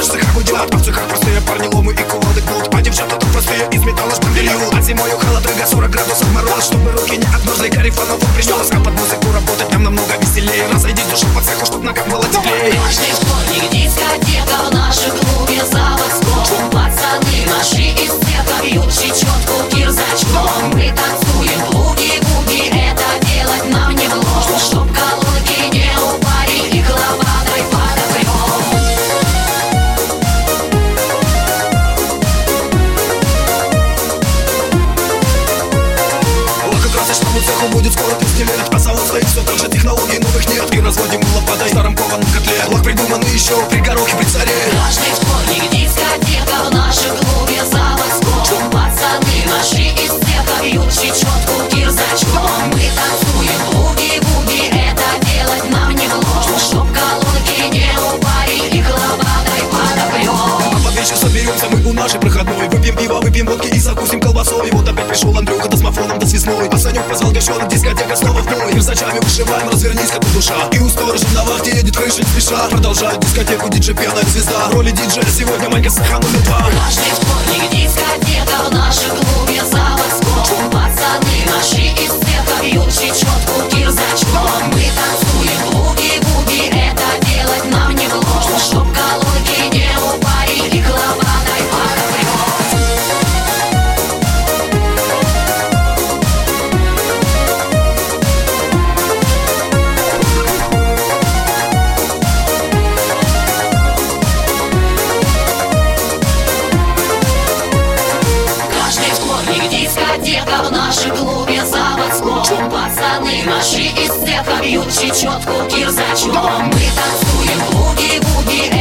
в цехах гудят А в простые парни ломы и коды гнут А девчата тут простые из металла штампи льют А зимою холод, рыга 40 градусов мороз Чтобы руки не отмерзли, карифанов пришлось А под музыку работать нам намного веселее. Разойдись душа по цеху, чтоб на как было теплее. Каждый вторник дискотека в нашем клубе заводском И красочному цеху будет скоро пустелеть А завод стоит все так же, технологий новых нет. И разводим лопатой в старом кованом котле. Лак придуманный еще при горохе при царе. Каждый вторник дискотека в нашем клубе заводском. Пацаны наши из цеха бьют чечетку кирзачком. Мы танцуем буги-буги, это делать нам не вложь Чтоб колонки не упали и лопатой подопрем А под вечер соберемся мы у нашей проходной Выпьем водки и закусим колбасой. И вот опять пришел Андрюха космофоном до связной. А Санек позвал девчонок, дискотека снова в бой. Кирзачами вышиваем, развернись, как душа. И у сторожа на вахте едет крыша спеша. Продолжает дискотеку диджей пьяная звезда роли диджея сегодня Майка Сахан номер два Каждый вторник дискотека дискотека в нашем клубе заводском. Пацаны наши из цеха бьют чечетку кирзачком Мы танцуем буги-буги,